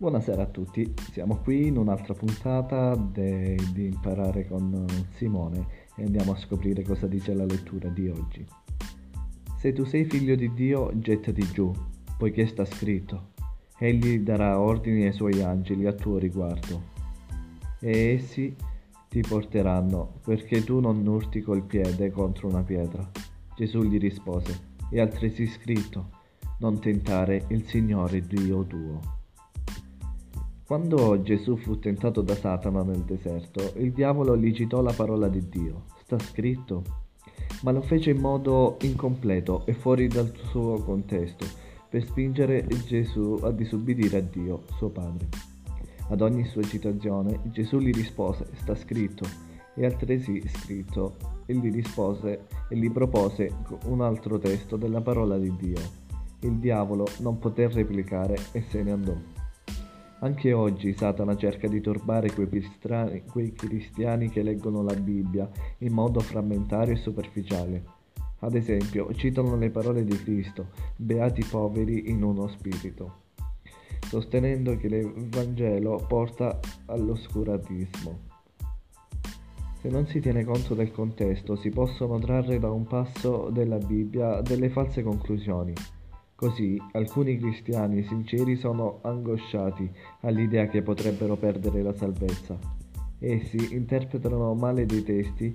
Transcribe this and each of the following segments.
Buonasera a tutti, siamo qui in un'altra puntata de- di imparare con Simone e andiamo a scoprire cosa dice la lettura di oggi. Se tu sei figlio di Dio, gettati giù, poiché sta scritto. Egli darà ordini ai suoi angeli a tuo riguardo e essi ti porteranno perché tu non urti col piede contro una pietra. Gesù gli rispose, è altresì scritto, non tentare il Signore Dio tuo. Quando Gesù fu tentato da Satana nel deserto, il diavolo gli citò la parola di Dio. Sta scritto. Ma lo fece in modo incompleto e fuori dal suo contesto, per spingere Gesù a disubbidire a Dio, suo Padre. Ad ogni sua citazione Gesù gli rispose, sta scritto, e altresì scritto, e gli rispose e gli propose un altro testo della parola di Dio. Il diavolo non poté replicare e se ne andò. Anche oggi Satana cerca di turbare quei, pistrani, quei cristiani che leggono la Bibbia in modo frammentario e superficiale. Ad esempio, citano le parole di Cristo, beati poveri in uno spirito, sostenendo che l'Evangelo porta all'oscurantismo. Se non si tiene conto del contesto, si possono trarre da un passo della Bibbia delle false conclusioni. Così alcuni cristiani sinceri sono angosciati all'idea che potrebbero perdere la salvezza. Essi interpretano male dei testi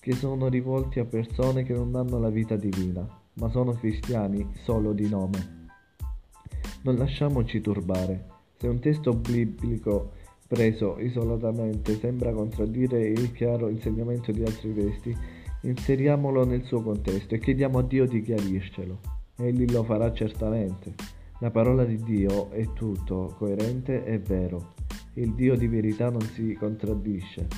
che sono rivolti a persone che non hanno la vita divina, ma sono cristiani solo di nome. Non lasciamoci turbare. Se un testo biblico preso isolatamente sembra contraddire il chiaro insegnamento di altri testi, inseriamolo nel suo contesto e chiediamo a Dio di chiarircelo. Egli lo farà certamente. La parola di Dio è tutto coerente e vero. Il Dio di verità non si contraddisce.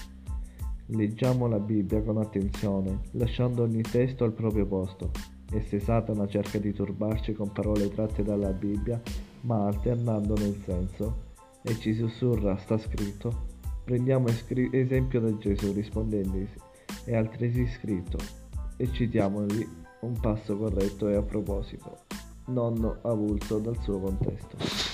Leggiamo la Bibbia con attenzione, lasciando ogni testo al proprio posto. E se Satana cerca di turbarci con parole tratte dalla Bibbia, ma alternandone il senso, e ci sussurra sta scritto, prendiamo esempio da Gesù rispondendogli, è altresì scritto, e citiamoli un passo corretto e a proposito, non avulso dal suo contesto.